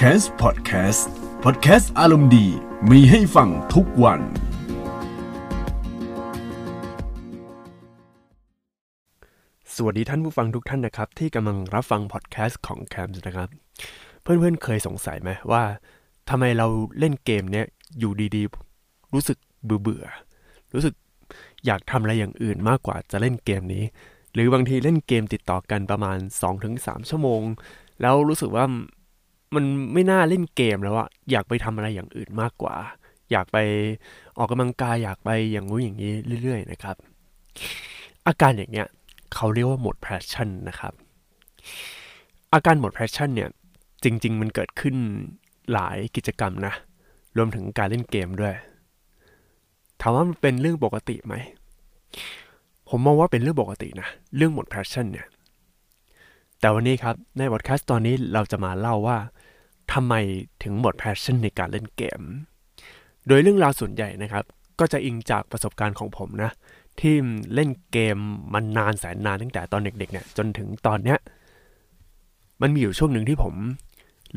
c a s พอดแคสต์พอดแคสต์อารมณ์ดีมีให้ฟังทุกวัน สวัสดีท่านผู้ฟังทุกท่านนะครับ ที่กำลังรับฟังพอดแคสต์ของแคมส์นะครับ เพื่อนๆเคยสงสัยไหมว่าทำไมเราเล่นเกมเนี้ยอยู่ดีๆ รู้สึกเบื่อๆรู้สึกอยากทำอะไรอย่างอื่นมากกว่าจะเล่นเกมนี้ หรือบางทีเล่นเกมติดต่อกันประมาณ 2-3 ชั่วโมง แล้วรู้สึกว่า มันไม่น่าเล่นเกมแล้วอะอยากไปทำอะไรอย่างอื่นมากกว่า อยากไปออกกำลังกายอยากไปอย่างงู้นอย่างนี้เรื่อย ๆ นะครับ อาการอย่างเนี้ยเขาเรียกว่าหมด passion นะครับ อาการหมด passion เนี่ยจริง ๆ มันเกิดขึ้นหลายกิจกรรมนะ รวมถึงการเล่นเกมด้วย ถามว่ามันเป็นเรื่องปกติไหม ผมมองว่าเป็นเรื่องปกตินะ เรื่องหมด passion เนี่ย แต่วันนี้ครับ ในบอดแคสต์ตอนนี้เราจะมาเล่าว่า ทำไมถึงหมด passion ในการเล่นเกม โดยเรื่องราวส่วนใหญ่นะครับ ก็จะอิงจากประสบการณ์ของผมนะ ที่เล่นเกมมันนานแสนนานตั้งแต่ตอนเด็กๆเนี่ยจนถึงตอนเนี้ยมันมีอยู่ช่วงหนึ่งที่ผม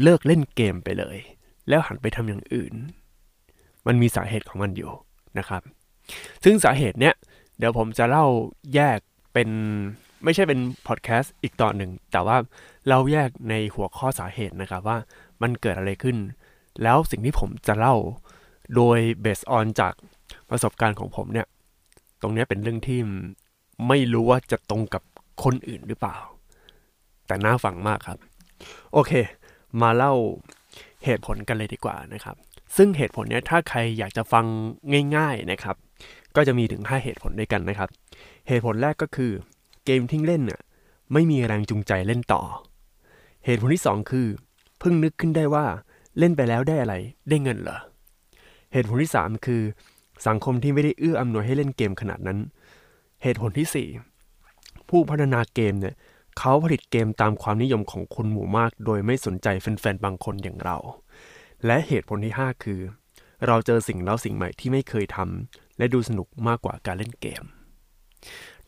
เลิกเล่นเกมไปเลย แล้วหันไปทำอย่างอื่น มันมีสาเหตุของมันอยู่นะครับ ซึ่งสาเหตุเนี้ยเดี๋ยวผมจะเล่าแยกเป็นไม่ใช่เป็นพอดแคสต์อีกตอนหนึ่ง แต่ว่าเราแยกในหัวข้อสาเหตุนะครับว่า มันเกิดอะไรขึ้น แล้วสิ่งที่ผมจะเล่าโดยเบสออนจากประสบการณ์ของผมเนี่ย ตรงเนี้ยเป็นเรื่องที่ไม่รู้ว่าจะตรงกับคนอื่นหรือเปล่า แต่น่าฟังมากครับ โอเค มาเล่าเหตุผลกันเลยดีกว่านะครับ ซึ่งเหตุผลเนี้ยถ้าใครอยากจะฟังง่าย ๆนะครับ ก็จะมีถึง 5 เหตุผลด้วยกันนะครับ เหตุผลแรกก็คือเกมที่เล่นน่ะไม่มีแรงจูงใจเล่นต่อ เหตุผลที่ 2 คือ เพิ่งนึกขึ้นได้ว่าเล่นไปแล้วได้อะไร ได้เงินเหรอ เหตุผลที่ 3 คือ สังคมที่ไม่ได้เอื้ออำนวยให้เล่นเกมขนาดนั้น เหตุผลที่ 4 ผู้พัฒนาเกมเนี่ยเขาผลิตเกมตามความนิยมของคนหมู่มาก โดยไม่สนใจแฟนๆบางคนอย่างเรา และเหตุผลที่ 5 คือ เราเจอสิ่งแล้วสิ่งใหม่ที่ไม่เคยทำและดูสนุกมากกว่าการเล่นเกม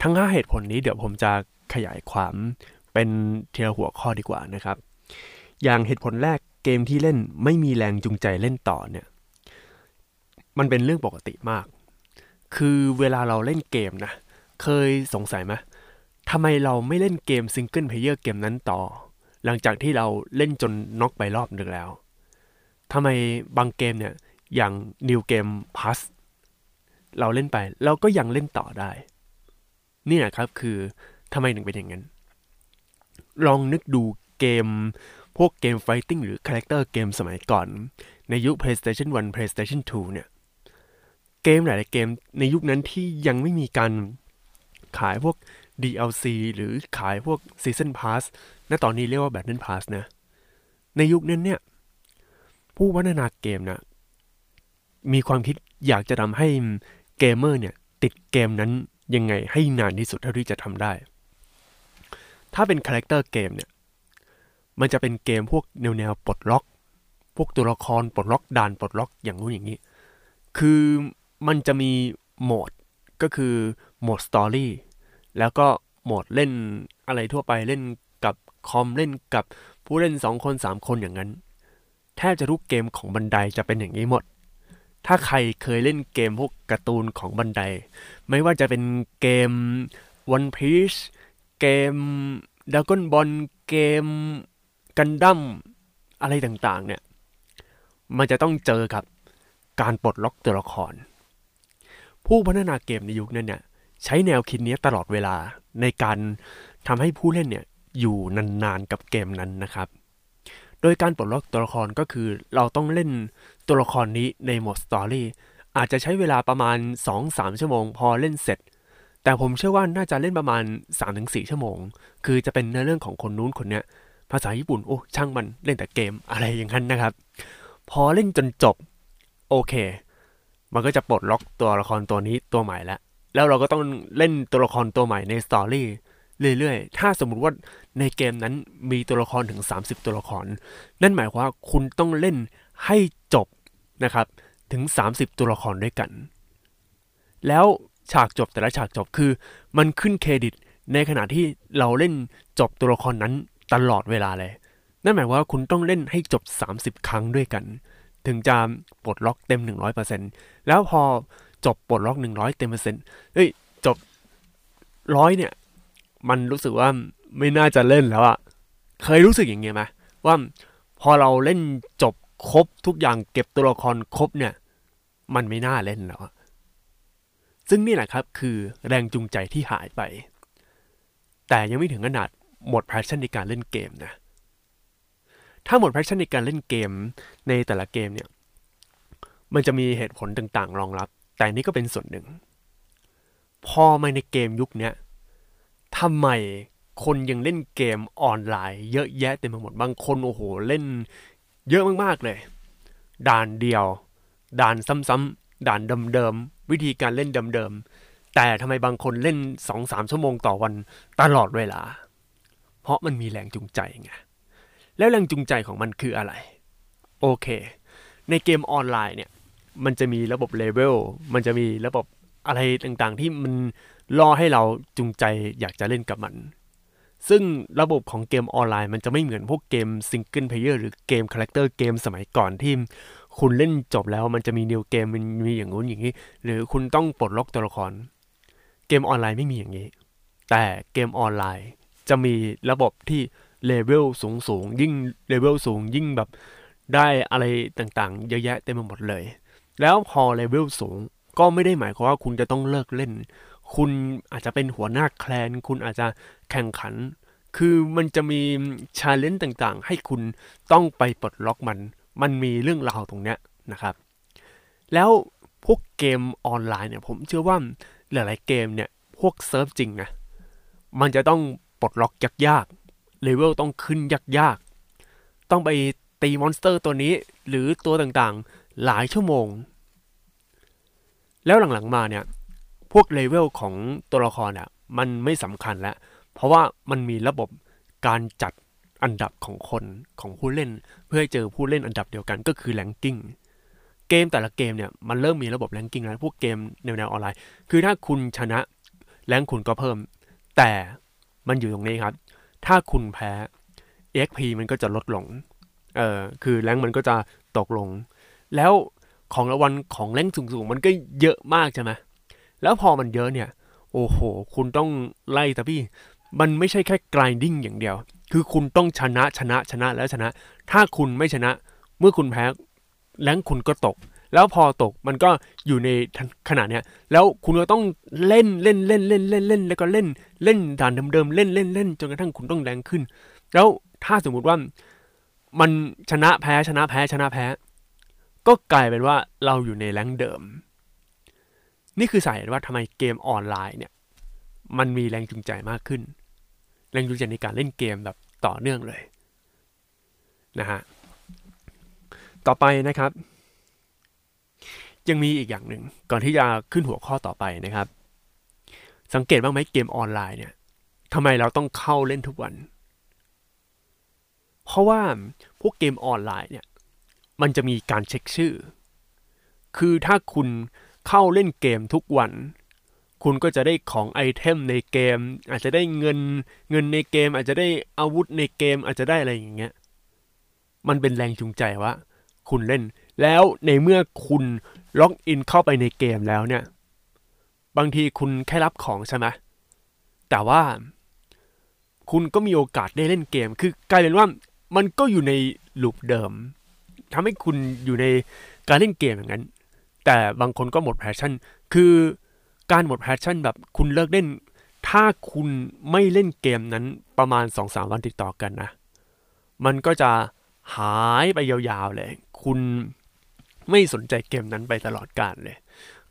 ทั้ง 5 เหตุผลนี้เดี๋ยวผมจะขยายความเป็นเทียหัวข้อดีกว่านะครับ อย่างเหตุผลแรกเกมที่เล่นไม่มีแรงจูงใจเล่นต่อเนี่ย มันเป็นเรื่องปกติมาก คือเวลาเราเล่นเกมนะ เคยสงสัยไหมทำไมเราไม่เล่นเกม single player เกมนั้นต่อ หลังจากที่เราเล่นจนน็อกไปรอบหนึ่งแล้วทำไมบางเกมเนี่ย อย่าง New Game Plus เราเล่นไปเราก็ยังเล่นต่อได้ นี่นะครับคือทำไมถึงเป็นอย่างนั้น ลองนึกดูเกม พวกเกม fighting หรือ character เกมสมัยก่อน ในยุค PlayStation 1 PlayStation 2 เนี่ย เกมหลาย ๆ เกมในยุคนั้นที่ยังไม่มีการขายพวก DLC หรือขายพวก Season Pass ณตอนนี้เรียกว่า Battle Pass นะ ในยุคนั้นเนี่ย ผู้พัฒนาเกมนะ มีความคิดอยากจะทำให้เกมเมอร์เนี่ย ติดเกมนั้นยังไงให้นานที่สุดเท่าที่จะทำได้ ถ้าเป็น character game เนี่ย มันจะเป็นเกมพวกแนวแนวปลดล็อก พวกตัวละครปลดล็อกด่านปลดล็อกอย่างนู้นอย่างนี้ คือมันจะมีโหมดก็คือโหมดสตอรี่แล้วก็โหมดเล่นอะไรทั่วไปเล่นกับคอมเล่นกับผู้เล่น 2 คน 3 คนอย่างนั้น แทบจะทุกเกมของบันไดจะเป็นอย่างนี้หมด ถ้าใครเคยเล่นเกมพวกการ์ตูนของบันได ไม่ว่าจะเป็นเกม One Piece เกม Dragon Ball เกม กันดั้มอะไรต่างๆเนี่ยมันจะต้องเจอกับการปลดล็อกตัวละคร ผู้พัฒนาเกมในยุคนั้นเนี่ยใช้แนวคิดนี้ตลอดเวลาในการทำให้ผู้เล่นเนี่ยอยู่นานๆกับเกมนั้นนะครับ โดยการปลดล็อกตัวละครก็คือเราต้องเล่นตัวละครนี้ในโหมด storyอาจจะใช้เวลาประมาณ 2-3 ชั่วโมง พอเล่นเสร็จ แต่ผมเชื่อว่าน่าจะเล่นประมาณ 3-4 ชั่วโมง คือจะเป็นเนื้อเรื่องของคนนู้นคนเนี้ย ภาษาญี่ปุ่นโอ้ช่างมันเล่นแต่เกมอะไรอย่างนั้นนะครับ พอเล่นจนจบ โอเค มันก็จะปลดล็อกตัวละครตัวนี้ตัวใหม่แล้วแล้วเราก็ต้องเล่นตัวละครตัวใหม่ในสตอรี่เรื่อยๆ ถ้าสมมุติว่าในเกมนั้นมีตัวละครถึง 30 ตัวละคร นั่นหมายความว่าคุณต้องเล่นให้จบนะครับ ถึง 30 ตัวละครด้วยกัน แล้วฉากจบแต่ละฉากจบคือ มันขึ้นเครดิตในขณะที่เราเล่นจบตัวละครนั้น ตลอดเวลาเลย นั่นหมายว่าคุณต้องเล่นให้จบ 30 ครั้งด้วยกัน ถึงจะปลดล็อกเต็ม 100%แล้วพอจบปลดล็อก 100 เต็มเปอร์เซ็นต์เฮ้ยจบร้อยเนี่ย มันรู้สึกว่าไม่น่าจะเล่นแล้วอะเคยรู้สึกอย่างเงี้ยไหมว่าพอเราเล่นจบครบทุกอย่างเก็บตัวละครครบเนี่ย มันไม่น่าเล่นแล้วอะซึ่งนี่แหละครับคือแรงจูงใจที่หายไป แต่ยังไม่ถึงขนาด หมด passion ในการเล่นเกมนะ ถ้าหมด passion ในการเล่นเกมในแต่ละเกมเนี่ย มันจะมีเหตุผลต่างๆ รองรับ แต่นี่ก็เป็นส่วนหนึ่ง พอมาในเกมยุคนี้ทำไมคนยังเล่นเกมออนไลน์ เยอะแยะเต็มไปหมด บางคนโอ้โหเล่นเยอะมากๆเลย ด่านเดียว ด่านซ้ำๆ ด่านเดิมๆ วิธีการเล่นเดิมๆ แต่ทำไมบางคนเล่นสองสามชั่วโมงต่อวันตลอดเวลา เพราะมันมีแรงจูงใจไงแล้วแรงจูงใจของมันคืออะไร โอเค ในเกมออนไลน์เนี่ย มันจะมีระบบเลเวลมันจะมีระบบอะไรต่างๆ ที่มันล่อให้เราจูงใจอยากจะเล่นกับมัน ซึ่งระบบของเกมออนไลน์มันจะไม่เหมือนพวกเกม single player หรือเกม character game สมัยก่อนที่คุณเล่นจบแล้วมันจะมี new game มันมีอย่างงู้นอย่างนี้ หรือคุณต้องปลดล็อกตัวละคร เกมออนไลน์ไม่มีอย่างนี้ แต่เกมออนไลน์ จะมีระบบที่เลเวลสูงสูงยิ่งเลเวลสูงยิ่งแบบได้อะไรต่างๆ เยอะแยะเต็มไปหมดเลย แล้วพอเลเวลสูงก็ไม่ได้หมายความว่าคุณจะต้องเลิกเล่น คุณอาจจะเป็นหัวหน้า clan คุณอาจจะแข่งขัน คือมันจะมี challenge ต่างๆ ให้คุณต้องไปปลดล็อกมัน มันมีเรื่องราวตรงเนี้ยนะครับ แล้วพวกเกมออนไลน์เนี่ยผมเชื่อว่าหลายๆเกมเนี่ยพวกเซิร์ฟจริงนะ มันจะต้อง ปลดล็อกยากๆเลเวลต้องขึ้นยากๆ ต้องไปตี monster ตัวนี้หรือตัวต่างๆหลายชั่วโมง แล้วหลังๆมาเนี่ย พวกเลเวลของตัวละครอะมันไม่สำคัญแล้ว เพราะว่ามันมีระบบการจัดอันดับของคนของผู้เล่น เพื่อให้เจอผู้เล่นอันดับเดียวกันก็คือ rankingเกมแต่ละเกมเนี่ยมันเริ่มมีระบบแลงกิ้งแล้วพวกเกมแนวแนวออนไลน์ คือถ้าคุณชนะแรงคุณก็เพิ่ม แต่ มันอยู่ตรงนี้ครับ ถ้าคุณแพ้ EXP มันก็จะลดลง เออคือแรงมันก็จะตกลง แล้วของรางวัลของแรงสูงๆ มันก็เยอะมากใช่ไหมแล้วพอมันเยอะเนี่ย โอ้โห คุณต้องไล่แต่พี่ มันไม่ใช่แค่ grinding อย่างเดียว คือคุณต้องชนะชนะชนะแล้วชนะ ถ้าคุณไม่ชนะ เมื่อคุณแพ้แรงคุณก็ตก แล้วพอตกมันก็อยู่ในขนาดเนี้ยแล้วคุณก็ต้องเล่นเล่นเล่นเล่นเล่นเล่นแล้วก็เล่นเล่นด่านเดิมๆเล่นเล่นเล่นจนกระทั่งคุณต้องแรงขึ้น แล้วถ้าสมมุติว่ามันชนะแพ้ชนะแพ้ชนะแพ้ ก็กลายเป็นว่าเราอยู่ในแรงเดิม นี่คือสาเหตุว่าทำไมเกมออนไลน์เนี่ยมันมีแรงจูงใจมากขึ้น แรงจูงใจในการเล่นเกมแบบต่อเนื่องเลยนะฮะต่อไปนะครับ ยังมีอีกอย่างหนึ่งก่อนที่จะขึ้นหัวข้อต่อไปนะครับ สังเกตบ้างไหมเกมออนไลน์เนี่ยทำไมเราต้องเข้าเล่นทุกวัน เพราะว่าพวกเกมออนไลน์เนี่ยมันจะมีการเช็คชื่อ คือถ้าคุณเข้าเล่นเกมทุกวัน คุณก็จะได้ของไอเทมในเกม อาจจะได้เงินเงินในเกม อาจจะได้อาวุธในเกม อาจจะได้อะไรอย่างเงี้ย มันเป็นแรงจูงใจว่า คุณเล่น แล้วในเมื่อคุณ login เข้าไปในเกมแล้วเนี่ย บางทีคุณแค่รับของใช่ไหมแต่ว่าคุณก็มีโอกาสได้เล่นเกม คือกลายเป็นว่ามันก็อยู่ใน loop เดิมทำให้คุณอยู่ในการเล่นเกมอย่างนั้น แต่บางคนก็หมด passion คือการหมด passion แบบคุณเลิกเล่น ถ้าคุณไม่เล่นเกมนั้นประมาณสองสามวันติดต่อกันนะ มันก็จะหายไปยาวๆเลย คุณ ไม่สนใจเกมนั้นไปตลอดกาลเลย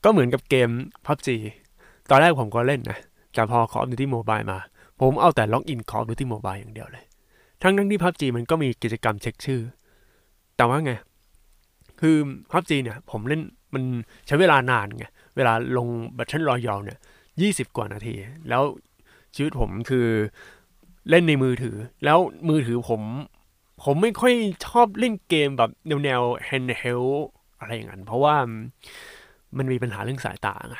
ก็เหมือนกับเกม PUBG ตอนแรกผมก็เล่นนะ แต่พอ Call of Duty Mobile มา ผมเอาแต่ login Call of Duty Mobile อย่างเดียวเลย ทั้งทั้งที่ PUBG มันก็มีกิจกรรมเช็คชื่อ แต่ว่าไง คือ PUBG เนี่ย ผมเล่นมันใช้เวลานานไง เวลาลง Battle Royale เนี่ยยี่สิบกว่านาที แล้วชีวิตผมคือเล่นในมือถือ แล้วมือถือผม ผมไม่ค่อยชอบเล่นเกมแบบแนวแนว handheld อะไรอย่างนั้น เพราะว่ามันมีปัญหาเรื่องสายตาไง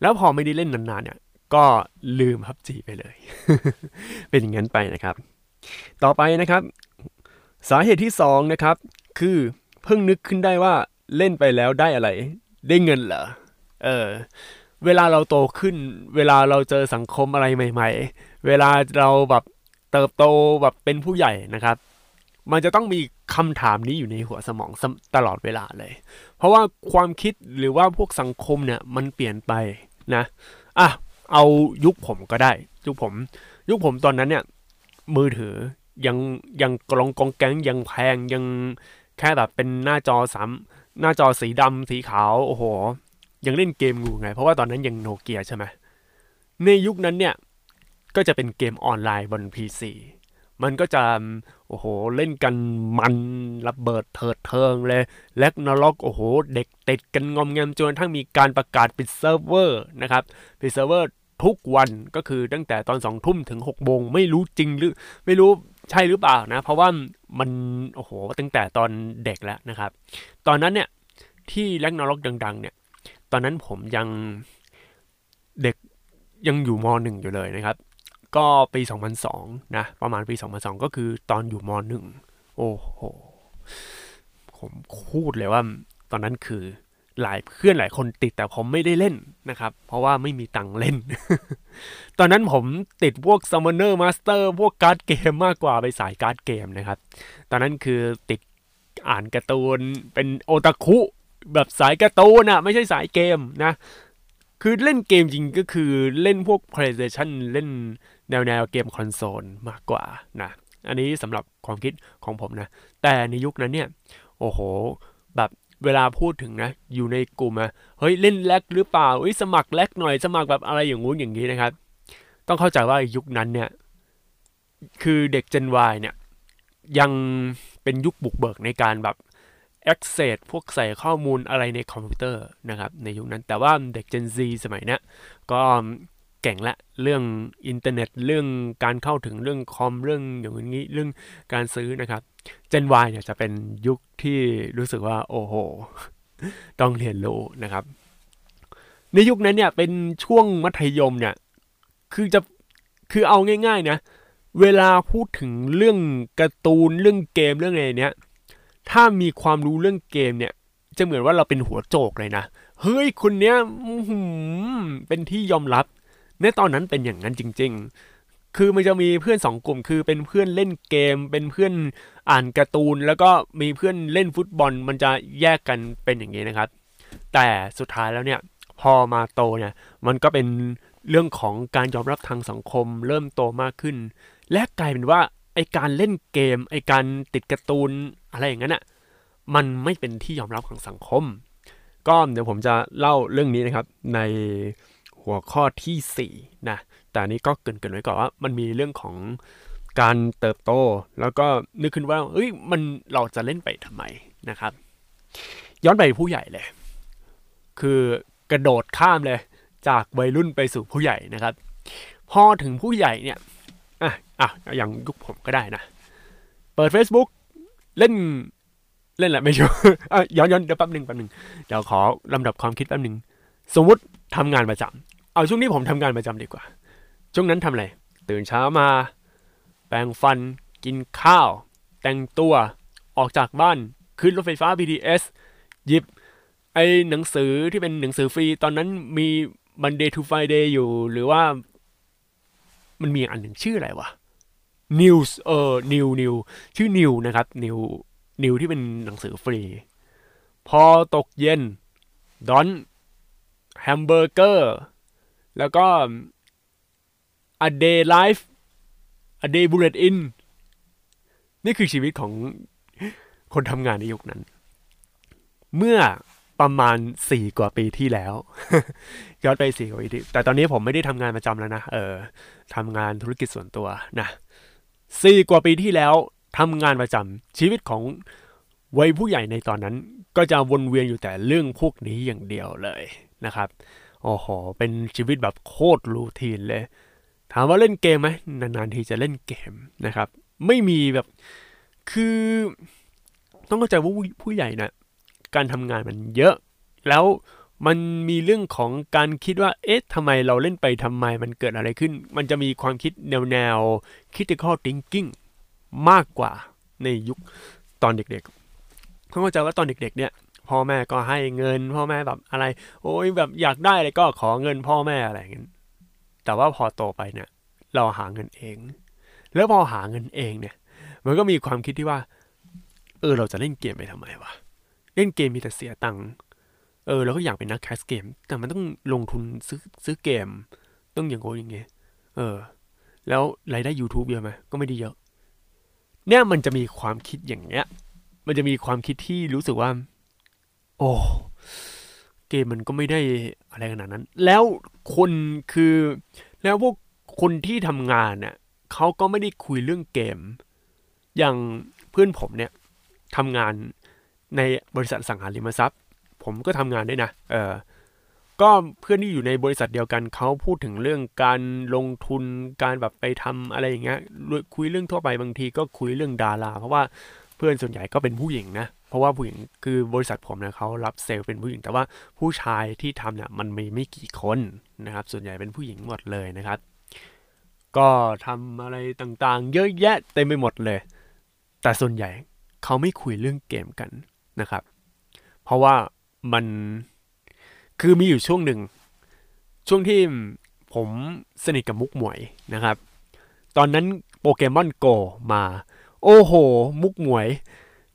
แล้วพอไม่ได้เล่นนานๆเนี่ย ก็ลืมพับจีไปเลย เป็นอย่างนั้นไปนะครับ ต่อไปนะครับ สาเหตุที่สองนะครับคือเพิ่งนึกขึ้นได้ว่าเล่นไปแล้วได้อะไร ได้เงินเหรอเออเวลาเราโตขึ้น เวลาเราเจอสังคมอะไรใหม่ ๆ เวลาเราแบบเติบโตแบบเป็นผู้ใหญ่นะครับ มันจะต้องมี คำถามนี้อยู่ในหัวสมองตลอดเวลาเลย เพราะว่าความคิดหรือว่าพวกสังคมเนี่ยมันเปลี่ยนไปนะอะเอายุคผมก็ได้ ยุคผม ยุคผมตอนนั้นเนี่ย มือถือยังยังกลองกองแก๊งยังแพงยังแค่แบบเป็นหน้าจอสามหน้าจอสีดำสีขาวโอ้โห ยังเล่นเกมอยู่ไง เพราะว่าตอนนั้นยังโนเกียใช่ไหมในยุคนั้นเนี่ยก็จะเป็นเกมออนไลน์บน PC มันก็จะ โอ้โห เล่นกันมันระเบิดเถิดเทิงเลย Ragnarok โอ้โห เด็กติดกันงอมแงมจนทั้งมีการประกาศปิดเซิร์ฟเวอร์นะครับ ปิดเซิร์ฟเวอร์ทุกวันก็คือตั้งแต่ตอนสองทุ่มถึงหกโมงไม่รู้จริงหรือ ไม่รู้ใช่หรือเปล่านะ เพราะว่ามันโอ้โหตั้งแต่ตอนเด็กแล้วนะครับ ตอนนั้นเนี่ยที่ Ragnarok ดัง ๆ เนี่ย ตอนนั้นผมยังเด็กยังอยู่มหนึ่งอยู่เลยนะครับ ก็ปี 2002 นะ ประมาณปี 2002 ก็คือตอนอยู่ม .1 โอ้โห ผมพูดเลยว่าตอนนั้นคือหลายเพื่อนหลายคนติดแต่ผมไม่ได้เล่นนะครับ เพราะว่าไม่มีตังเล่น ตอนนั้นผมติดพวก Summoner Master พวกการ์ดเกมมากกว่าไปสายการ์ดเกมนะครับ ตอนนั้นคือติดอ่านการ์ตูนเป็นโอตาคุแบบสายการ์ตูนอะไม่ใช่สายเกมนะ คือเล่นเกมจริงก็คือเล่นพวก PlayStation เล่น แนวแนวเกมคอนโซลมากกว่านะอันนี้สำหรับความคิดของผมนะ แต่ในยุคนั้นเนี่ย โอ้โห แบบเวลาพูดถึงนะ อยู่ในกลุ่มอะเฮ้ยเล่นแลกหรือเปล่าเฮ้ยสมัครแลกหน่อยสมัครแบบอะไรอย่างงู้นอย่างนี้นะครับ ต้องเข้าใจว่ายุคนั้นเนี่ย คือเด็ก Gen Y เนี่ย ยังเป็นยุคบุกเบิกในการแบบ access พวกใส่ข้อมูลอะไรในคอมพิวเตอร์นะครับ ในยุคนั้นแต่ว่าเด็ก Gen Z สมัยเนี้ยก็ ก่งละ เรื่องอินเทอร์เน็ต เรื่องการเข้าถึงเรื่องคอมเรื่องอย่างนี้เรื่องการซื้อนะครับ Gen Y เนี่ยจะเป็นยุคที่รู้สึกว่าโอ้โห ต้องเรียนรู้นะครับ ในยุคนั้นเนี่ยเป็นช่วงมัธยมเนี่ยคือจะคือเอาง่าย ๆ นะ เวลาพูดถึงเรื่องการ์ตูนเรื่องเกมเรื่องอะไรเนี้ยถ้ามีความรู้เรื่องเกมเนี่ย จะเหมือนว่าเราเป็นหัวโจกเลยนะ เฮ้ยคนเนี้ยเป็นที่ยอมรับ ในตอนนั้นเป็นอย่างนั้นจริง ๆ คือมันจะมีเพื่อนสองกลุ่ม คือเป็นเพื่อนเล่นเกม เป็นเพื่อนอ่านการ์ตูน แล้วก็มีเพื่อนเล่นฟุตบอล มันจะแยกกันเป็นอย่างนี้นะครับ แต่สุดท้ายแล้วเนี่ยพอมาโตเนี่ยมันก็เป็นเรื่องของการยอมรับทางสังคม เริ่มโตมากขึ้น และกลายเป็นว่าไอการเล่นเกม ไอการติดการ์ตูนอะไรอย่างนั้นอะมันไม่เป็นที่ยอมรับของสังคม ก็เดี๋ยวผมจะเล่าเรื่องนี้นะครับใน หัวข้อที่4นะแต่นี้ก็เกินเกินไว้ก่อนว่า มันมีเรื่องของการเติบโต แล้วก็นึกขึ้นว่าเอ้ยมันเราจะเล่นไปทำไมนะครับ ย้อนไปผู้ใหญ่เลย คือกระโดดข้ามเลย จากวัยรุ่นไปสู่ผู้ใหญ่นะครับ พอถึงผู้ใหญ่เนี่ยอะอะอย่างยุคผมก็ได้นะ เปิด Facebook เล่นเล่นแหละไม่ชัวย้อนย้อนเดี๋ยวแป๊บหนึ่งแป๊บหนึ่งเดี๋ยวขอลำดับความคิดแป๊บหนึ่งสมมติทำงานประจำ เอาช่วงนี้ผมทำงานประจำดีกว่า ช่วงนั้นทำอะไร ตื่นเช้ามา แปรงฟัน กินข้าว แต่งตัว ออกจากบ้าน ขึ้นรถไฟฟ้า BTS หยิบ ไอ้หนังสือที่เป็นหนังสือฟรี ตอนนั้นมี Monday to Friday อยู่ หรือว่า มันมีอันหนึ่งชื่ออะไรวะ News เออ New New ชื่อ New นะครับ New New ที่เป็นหนังสือฟรี พอตกเย็นดอนแฮมเบอร์เกอร์ แล้วก็ a day life a day bullet in นี่คือชีวิตของคนทำงานในยุคนั้น เมื่อประมาณสี่กว่าปีที่แล้วย้อนไปสี่กว่าปีที่แต่ตอนนี้ผมไม่ได้ทำงานประจำแล้วนะ เออทำงานธุรกิจส่วนตัวนะสี่กว่าปีที่แล้วทำงานประจำชีวิตของวัยผู้ใหญ่ในตอนนั้น ก็จะวนเวียนอยู่แต่เรื่องพวกนี้อย่างเดียวเลยนะครับ โอ้โห เป็นชีวิตแบบโคตรรูทีนเลย ถามว่าเล่นเกมไหมนานๆทีจะเล่นเกมนะครับ ไม่มีแบบคือต้องเข้าใจว่าผู้ใหญ่นะการทำงานมันเยอะ แล้วมันมีเรื่องของการคิดว่า เอ๊ะทำไมเราเล่นไปทำไมมันเกิดอะไรขึ้น มันจะมีความคิดแนวแนว critical thinking มากกว่าในยุคตอนเด็กๆเขาเข้าใจว่าตอนเด็กๆเนี่ย พ่อแม่ก็ให้เงิน พ่อแม่แบบอะไร โอ้ยแบบอยากได้อะไรก็ขอเงินพ่อแม่อะไรอย่างเงี้ยแต่ว่าพอโตไปเนี่ย เราหาเงินเอง แล้วพอหาเงินเองเนี่ย มันก็มีความคิดที่ว่า เออ เราจะเล่นเกมไปทำไมวะเล่นเกมมีแต่เสียตังค์เออเราก็อยากเป็นนักแคสเกม แต่มันต้องลงทุนซื้อซื้อเกม ต้องอย่างโง่อย่างเงี้ยเออ แล้วรายได้ YouTube เยอะไหมก็ไม่ได้เยอะเนี่ยมันจะมีความคิดอย่างเงี้ย มันจะมีความคิดที่รู้สึกว่า โอ้เกมมันก็ไม่ได้อะไรขนาดนั้น แล้วคนคือแล้วพวกคนที่ทำงานเนี่ยเขาก็ไม่ได้คุยเรื่องเกม อย่างเพื่อนผมเนี่ยทำงานในบริษัทสังหาริมทรัพย์ ผมก็ทำงานด้วยนะ เออก็เพื่อนที่อยู่ในบริษัทเดียวกันเขาพูดถึงเรื่องการลงทุนการแบบไปทำอะไรอย่างเงี้ยคุยเรื่องทั่วไปบางทีก็คุยเรื่องดารา เพราะว่าเพื่อนส่วนใหญ่ก็เป็นผู้หญิงนะ เพราะว่าผู้หญิงคือบริษัทผมเนี่ยเขารับเซลล์เป็นผู้หญิง แต่ว่าผู้ชายที่ทำเนี่ยมันมีไม่กี่คนนะครับ ส่วนใหญ่เป็นผู้หญิงหมดเลยนะครับ ก็ทำอะไรต่างๆ เยอะแยะเต็มไปหมดเลย แต่ส่วนใหญ่เขาไม่คุยเรื่องเกมกันนะครับ เพราะว่ามันคือมีอยู่ช่วงหนึ่ง ช่วงที่ผมสนิทกับมุกหมวยนะครับ ตอนนั้นโปเกมอนโกมา โอ้โห มุกหมวย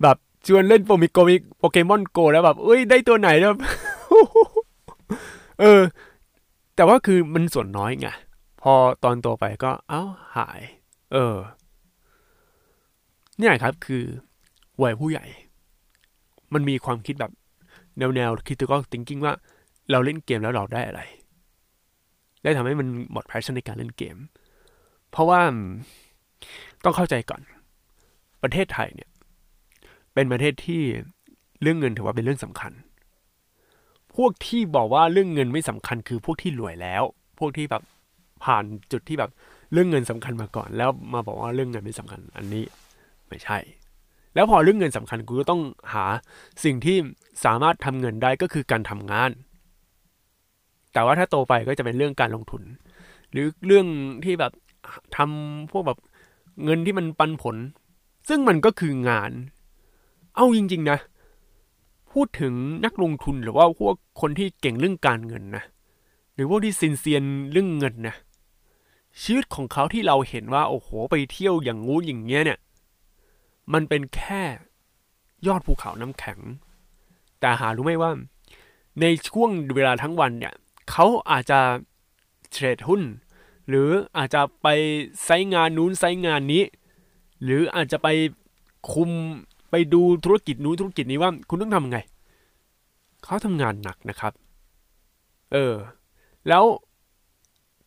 แบบ ชวนเล่นโปมิโกมิโปเกมอนโกแล้วแบบเอ้ยได้ตัวไหนแล้วเออ แต่ว่าคือมันส่วนน้อยไงพอตอนโตไปก็เอ้าหาย เออเนี่ยครับคือวัยผู้ใหญ่ มันมีความคิดแบบแนวแนวคิดตัวก็ thinking ว่า เราเล่นเกมแล้วเราได้อะไรได้ทำให้มันหมดแพชชั่นในการเล่นเกม เพราะว่าต้องเข้าใจก่อน ประเทศไทยเนี่ย เป็นประเทศที่เรื่องเงินถือว่าเป็นเรื่องสำคัญ พวกที่บอกว่าเรื่องเงินไม่สำคัญคือพวกที่รวยแล้ว พวกที่แบบผ่านจุดที่แบบเรื่องเงินสำคัญมาก่อน แล้วมาบอกว่าเรื่องเงินไม่สำคัญ อันนี้ไม่ใช่ แล้วพอเรื่องเงินสำคัญกูก็ต้องหาสิ่งที่สามารถทำเงินได้ก็คือการทำงาน แต่ว่าถ้าโตไปก็จะเป็นเรื่องการลงทุน หรือเรื่องที่แบบทำพวกแบบเงินที่มันปันผล ซึ่งมันก็คืองาน เอาจริง ๆ นะ พูดถึงนักลงทุนหรือว่าพวกคนที่เก่งเรื่องการเงินนะ หรือพวกที่ซินเซียนเรื่องเงินนะ ชีวิตของเขาที่เราเห็นว่าโอ้โหไปเที่ยวอย่างงู้นอย่างเงี้ยเนี่ย มันเป็นแค่ยอดภูเขาน้ำแข็ง แต่หารู้ไหมว่า ในช่วงเวลาทั้งวันเนี่ย เขาอาจจะเทรดหุ้น หรืออาจจะไปไซงานนู้นไซงานนี้ หรืออาจจะไปคุม ไปดูธุรกิจนู้นธุรกิจนี้ว่าคุณต้องทำไง เขาทำงานหนักนะครับ เออ แล้ว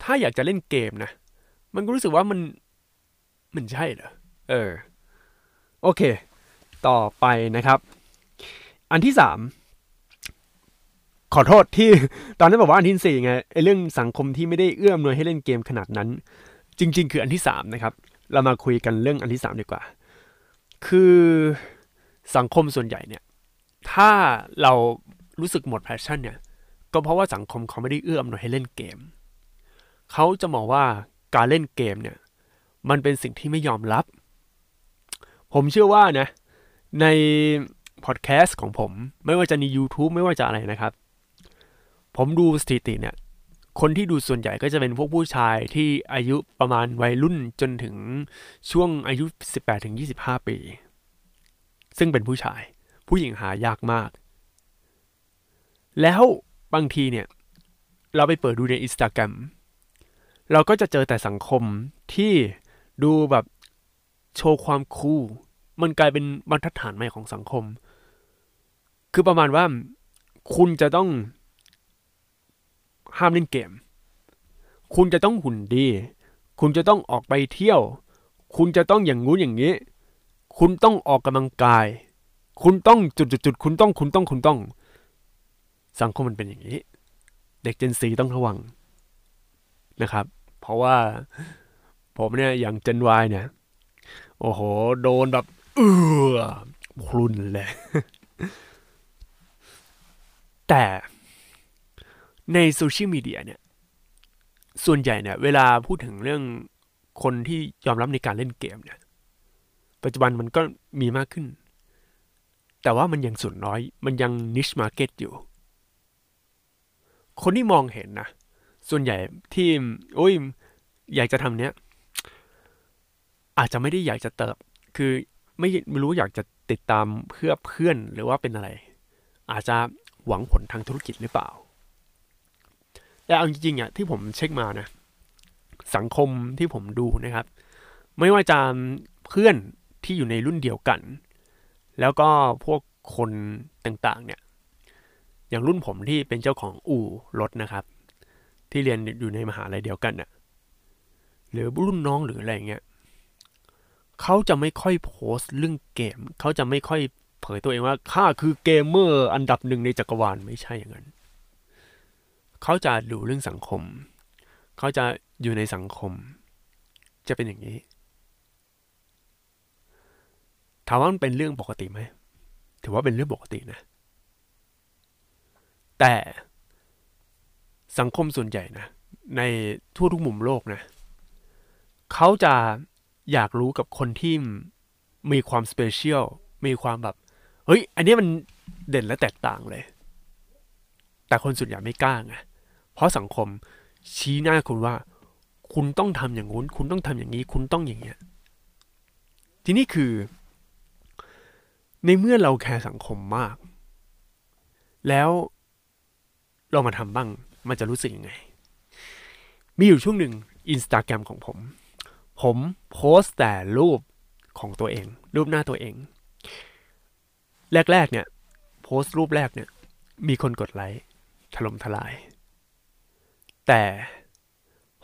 ถ้าอยากจะเล่นเกมนะ มันก็รู้สึกว่ามัน มันใช่เหรอ เออ โอเค ต่อไปนะครับ อันที่สามขอโทษที่ตอนนั้นบอกว่าอันที่สี่ไงไอเรื่องสังคมที่ไม่ได้เอื้อมหน่วยให้เล่นเกมขนาดนั้น จริง ๆ คืออันที่สามนะครับ เรามาคุยกันเรื่องอันที่สามดีกว่า คือ สังคมส่วนใหญ่เนี่ย ถ้าเรารู้สึกหมด passion เนี่ย ก็เพราะว่าสังคมเขาไม่ได้เอื้ออำนวยให้เล่นเกม เขาจะมองว่าการเล่นเกมเนี่ย มันเป็นสิ่งที่ไม่ยอมรับ ผมเชื่อว่านะ ในพอดแคสต์ของผม ไม่ว่าจะใน YouTube ไม่ว่าจะอะไรนะครับ ผมดูสถิติเนี่ย คนที่ดูส่วนใหญ่ก็จะเป็นพวกผู้ชายที่อายุประมาณวัยรุ่นจนถึงช่วงอายุ 18ถึง25 ปี ซึ่งเป็นผู้ชาย ผู้หญิงหายากมาก แล้วบางทีเนี่ย เราไปเปิดดูในอินสตาแกรมเราก็จะเจอแต่สังคมที่ดูแบบโชว์ความคูลมันกลายเป็นบรรทัดฐานใหม่ของสังคม คือประมาณว่าคุณจะต้องห้ามเล่นเกม คุณจะต้องหุ่นดี คุณจะต้องออกไปเที่ยว คุณจะต้องอย่างงู้นอย่างนี้ คุณต้องออกกำลังกาย คุณต้องจุดจุดจุดคุณต้องคุณต้องคุณต้อง สังคมมันเป็นอย่างนี้ เด็กเจนซีต้องระวังนะครับ เพราะว่าผมเนี่ยอย่างเจนวเนี่ย โอ้โห โดนแบบเออพลุนเลย แต่ในโซเชียลมีเดียเนี่ย ส่วนใหญ่เนี่ย เวลาพูดถึงเรื่องคนที่ยอมรับในการเล่นเกมเนี่ย ปัจจุบันมันก็มีมากขึ้น แต่ว่ามันยังส่วนน้อย มันยัง niche market อยู่ คนที่มองเห็นนะ ส่วนใหญ่ที่โอ้ยอยากจะทำเนี้ย อาจจะไม่ได้อยากจะเติบ คือไม่ไม่รู้อยากจะติดตามเพื่อเพื่อนหรือว่าเป็นอะไร อาจจะหวังผลทางธุรกิจหรือเปล่า แต่เอาจริงๆอะที่ผมเช็คมานะ สังคมที่ผมดูนะครับ ไม่ว่าจะเพื่อน ที่อยู่ในรุ่นเดียวกัน แล้วก็พวกคนต่างๆเนี่ยอย่างรุ่นผมที่เป็นเจ้าของอู่รถนะครับ ที่เรียนอยู่ในมหาลัยเดียวกันน่ะหรือรุ่นน้องหรืออะไรเงี้ยเขาจะไม่ค่อยโพสต์เรื่องเกม เขาจะไม่ค่อยเผยตัวเองว่าข้าคือเกมเมอร์อันดับหนึ่งในจักรวาลไม่ใช่อย่างนั้นเขาจะดูเรื่องสังคม เขาจะอยู่ในสังคม จะเป็นอย่างนี้ ถามว่ามันเป็นเรื่องปกติไหมถือว่าเป็นเรื่องปกตินะ แต่สังคมส่วนใหญ่นะ ในทั่วทุกมุมโลกนะ เขาจะอยากอยู่กับคนที่มีความ special มีความแบบ เฮ้ย อันนี้มันเด่นและแตกต่างเลย แต่คนส่วนใหญ่ไม่กล้าไง เพราะสังคมชี้หน้าคุณว่า คุณต้องทำอย่างนู้น คุณต้องทำอย่างนี้ คุณต้องอย่างเงี้ย ทีนี้คือ ในเมื่อเราแคร์สังคมมาก แล้วเรามาทำบ้าง มันจะรู้สึกยังไง มีอยู่ช่วงหนึ่งอินสตาแกรมของผม ผมโพสต์แต่รูปของตัวเอง รูปหน้าตัวเอง แรก ๆ เนี่ย โพสต์รูปแรกเนี่ย มีคนกดไลค์ถล่มทลาย แต่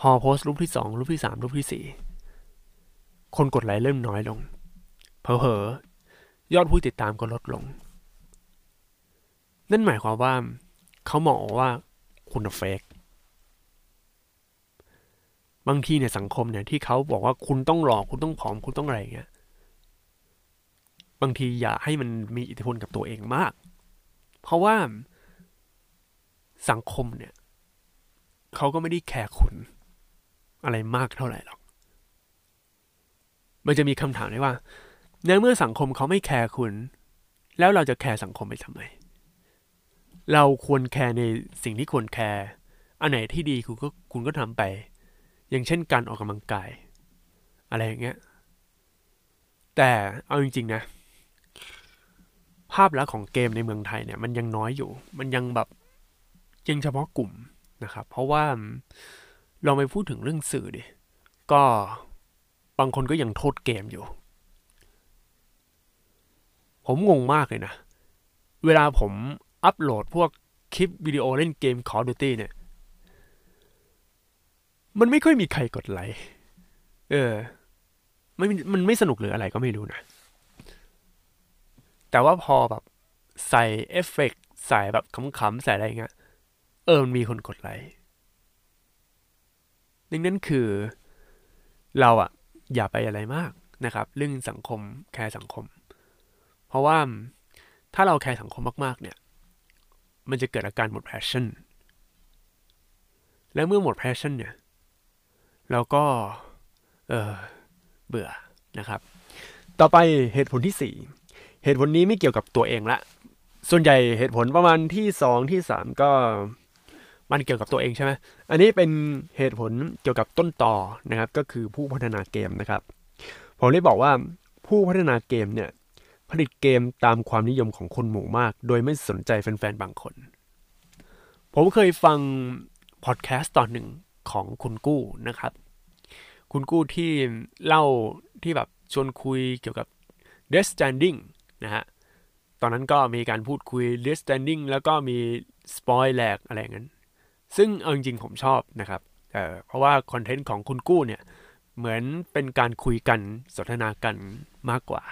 พอโพสต์รูปที่สองรูปที่สามรูปที่สี่คนกดไลค์เริ่มน้อยลงเพอเพอ ยอดผู้ติดตามก็ลดลง นั่นหมายความว่า เขามองว่าคุณเฟกบางทีเนี่ยสังคมเนี่ยที่เขาบอกว่าคุณต้องหลอกคุณต้องผอมคุณต้องอะไรเงี้ยบางทีอย่าให้มันมีอิทธิพลกับตัวเองมาก เพราะว่าสังคมเนี่ยเขาก็ไม่ได้แคร์คุณอะไรมากเท่าไหร่หรอก มันจะมีคำถามได้ว่า ในเมื่อสังคมเขาไม่แคร์คุณ แล้วเราจะแคร์สังคมไปทำไม เราควรแคร์ในสิ่งที่ควรแคร์อันไหนที่ดีคุณก็คุณก็ทำไป อย่างเช่นการออกกำลังกาย อะไรอย่างเงี้ย แต่เอาจริง ๆ นะ ภาพลักษณ์ของเกมในเมืองไทยเนี่ย มันยังน้อยอยู่ มันยังแบบยังเฉพาะกลุ่มนะครับ เพราะว่าลองไปพูดถึงเรื่องสื่อดิก็บางคนก็ยังโทษเกมอยู่ ผมงงมากเลยนะ เวลาผมอัปโหลดพวกคลิปวิดีโอเล่นเกม Call of Duty เนี่ย มันไม่ค่อยมีใครกดไลค์ เออ ไม่มันไม่สนุกหรืออะไรก็ไม่รู้นะ แต่ว่าพอแบบใส่เอฟเฟกต์ใส่แบบขำๆใส่อะไรเงี้ย เออ มันมีคนกดไลค์ดังนั้นคือเราอะอย่าไปอะไรมากนะครับ เรื่องสังคมแคร์สังคม เพราะว่าถ้าเราแคร์สังคมมากๆ เนี่ย มันจะเกิดอาการหมด passion และเมื่อหมด passion เนี่ย เราก็ เออเบื่อนะครับ ต่อไปเหตุผลที่สี่เหตุผลนี้ไม่เกี่ยวกับตัวเองละ ส่วนใหญ่เหตุผลประมาณที่สองที่สามก็มันเกี่ยวกับตัวเองใช่ไหม อันนี้เป็นเหตุผลเกี่ยวกับต้นต่อนะครับ ก็คือผู้พัฒนาเกมนะครับ ผมได้บอกว่าผู้พัฒนาเกมเนี่ย ผลิตเกมตามความนิยมของคนหมู่มาก โดยไม่สนใจแฟนๆ บางคน ผมเคยฟังพอดแคสต์ตอนหนึ่งของคุณกู้นะครับ คุณกู้ที่เล่าที่แบบชวนคุยเกี่ยวกับ Death Standing นะฮะ ตอนนั้นก็มีการพูดคุย Death Standing แล้วก็มีสปอยแลกอะไรอย่างนั้น ซึ่งเอาจริงๆผมชอบนะครับเเพราะว่าคอนเทนต์ของคุณกู้เนี่ย เหมือนเป็นการคุยกันสนทนากันมากกว่า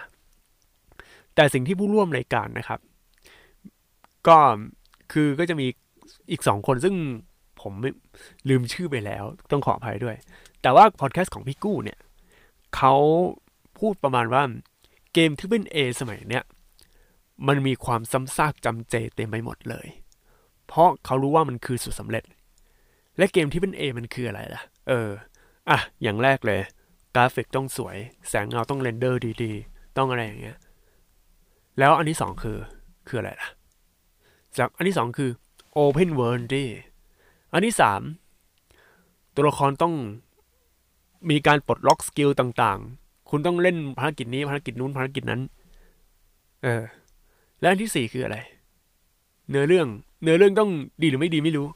แต่สิ่งที่ผู้ร่วมรายการนะครับ ก็คือก็จะมีอีกสองคนซึ่งผมลืมชื่อไปแล้ว ต้องขออภัยด้วย แต่ว่าพอดแคสต์ของพี่กู้เนี่ยเขาพูดประมาณว่าเกมที่เป็น A สมัยเนี้ยมันมีความซ้ำซากจำเจเต็มไปหมดเลย เพราะเขารู้ว่ามันคือสูตรสำเร็จ และเกมที่เป็น A มันคืออะไรล่ะ เออ อะ อย่างแรกเลย กราฟิกต้องสวย แสงเงาต้อง render ดีๆ ต้องอะไรอย่างเงี้ย แล้วอันที่สองคือ คืออะไรล่ะจากอันที่สองคือ Open World ดิอันที่สามตัวละครต้องมีการปลดล็อกสกิลต่างๆ คุณต้องเล่นภารกิจนี้ภารกิจนู้นภารกิจนั้น เออ แล้วอันที่สี่คืออะไร เนื้อเรื่อง เนื้อเรื่องต้องดีหรือไม่ดีไม่รู้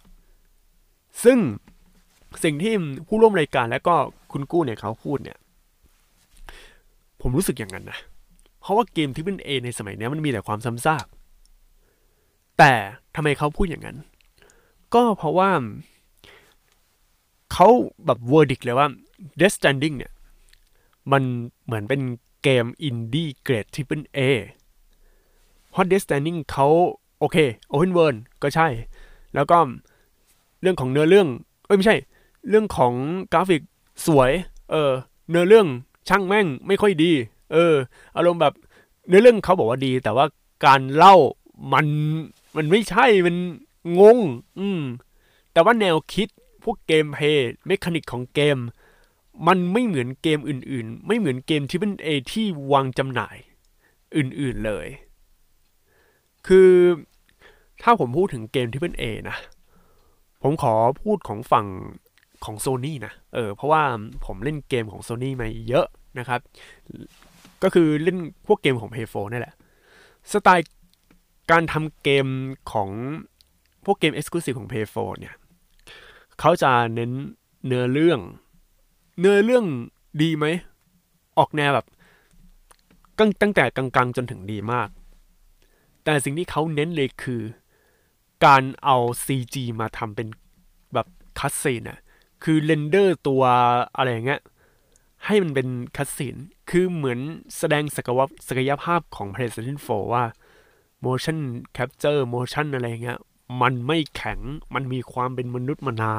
ซึ่งสิ่งที่ผู้ร่วมรายการแล้วก็คุณกู้เนี่ยเขาพูดเนี่ย ผมรู้สึกอย่างนั้นนะ เพราะว่าเกมที่เป็นเอในสมัยนี้มันมีแต่ความซ้ำซาก แต่ทำไมเขาพูดอย่างนั้น ก็เพราะว่าเขาแบบวอร์ดิกเลยว่า Death Stranding เนี่ย มันเหมือนเป็นเกมอินดี้เกรดที่เป็น A เพราะ Death Stranding เขาโอเค Open World ก็ใช่ แล้วก็เรื่องของเนื้อเรื่อง เอ้ยไม่ใช่ เรื่องของกราฟิกสวย เออ เนื้อเรื่องช่างแม่งไม่ค่อยดี เออ อารมณ์แบบเนื้อเรื่องเขาบอกว่าดี แต่ว่าการเล่ามันมันไม่ใช่มันงง อืม แต่ว่าแนวคิดพวกเกมเพย์เมคานิกของเกม มันไม่เหมือนเกมอื่น ๆ ไม่เหมือนเกมที่เป็นเอที่วางจำหน่าย อื่น ๆเลย คือถ้าผมพูดถึงเกมที่เป็นเอนะ ผมขอพูดของฝั่งของโซนี่นะ เออ เพราะว่าผมเล่นเกมของโซนี่มาเยอะนะครับ ก็คือเล่นพวกเกมของ p 4นี่แหละ สไตล์การทำเกมของพวกเกม Exclusive ของ p 4เนี่ยเขาจะเน้นเนื้อเรื่อง เนื้อเรื่องดีไหม ออกแนวแบบตั้งแต่กลางๆ จนถึงดีมาก แต่สิ่งที่เขาเน้นเลยคือ การเอา CG มาทำเป็นแบบ cutscene อะคือ render ตัวอะไรอย่างเงี้ย ให้มันเป็น cutscene คือเหมือนแสดงศักยศักยภาพของ PlayStation 4 ว่า motion capture motion อะไรเงี้ย มันไม่แข็ง มันมีความเป็นมนุษย์มนา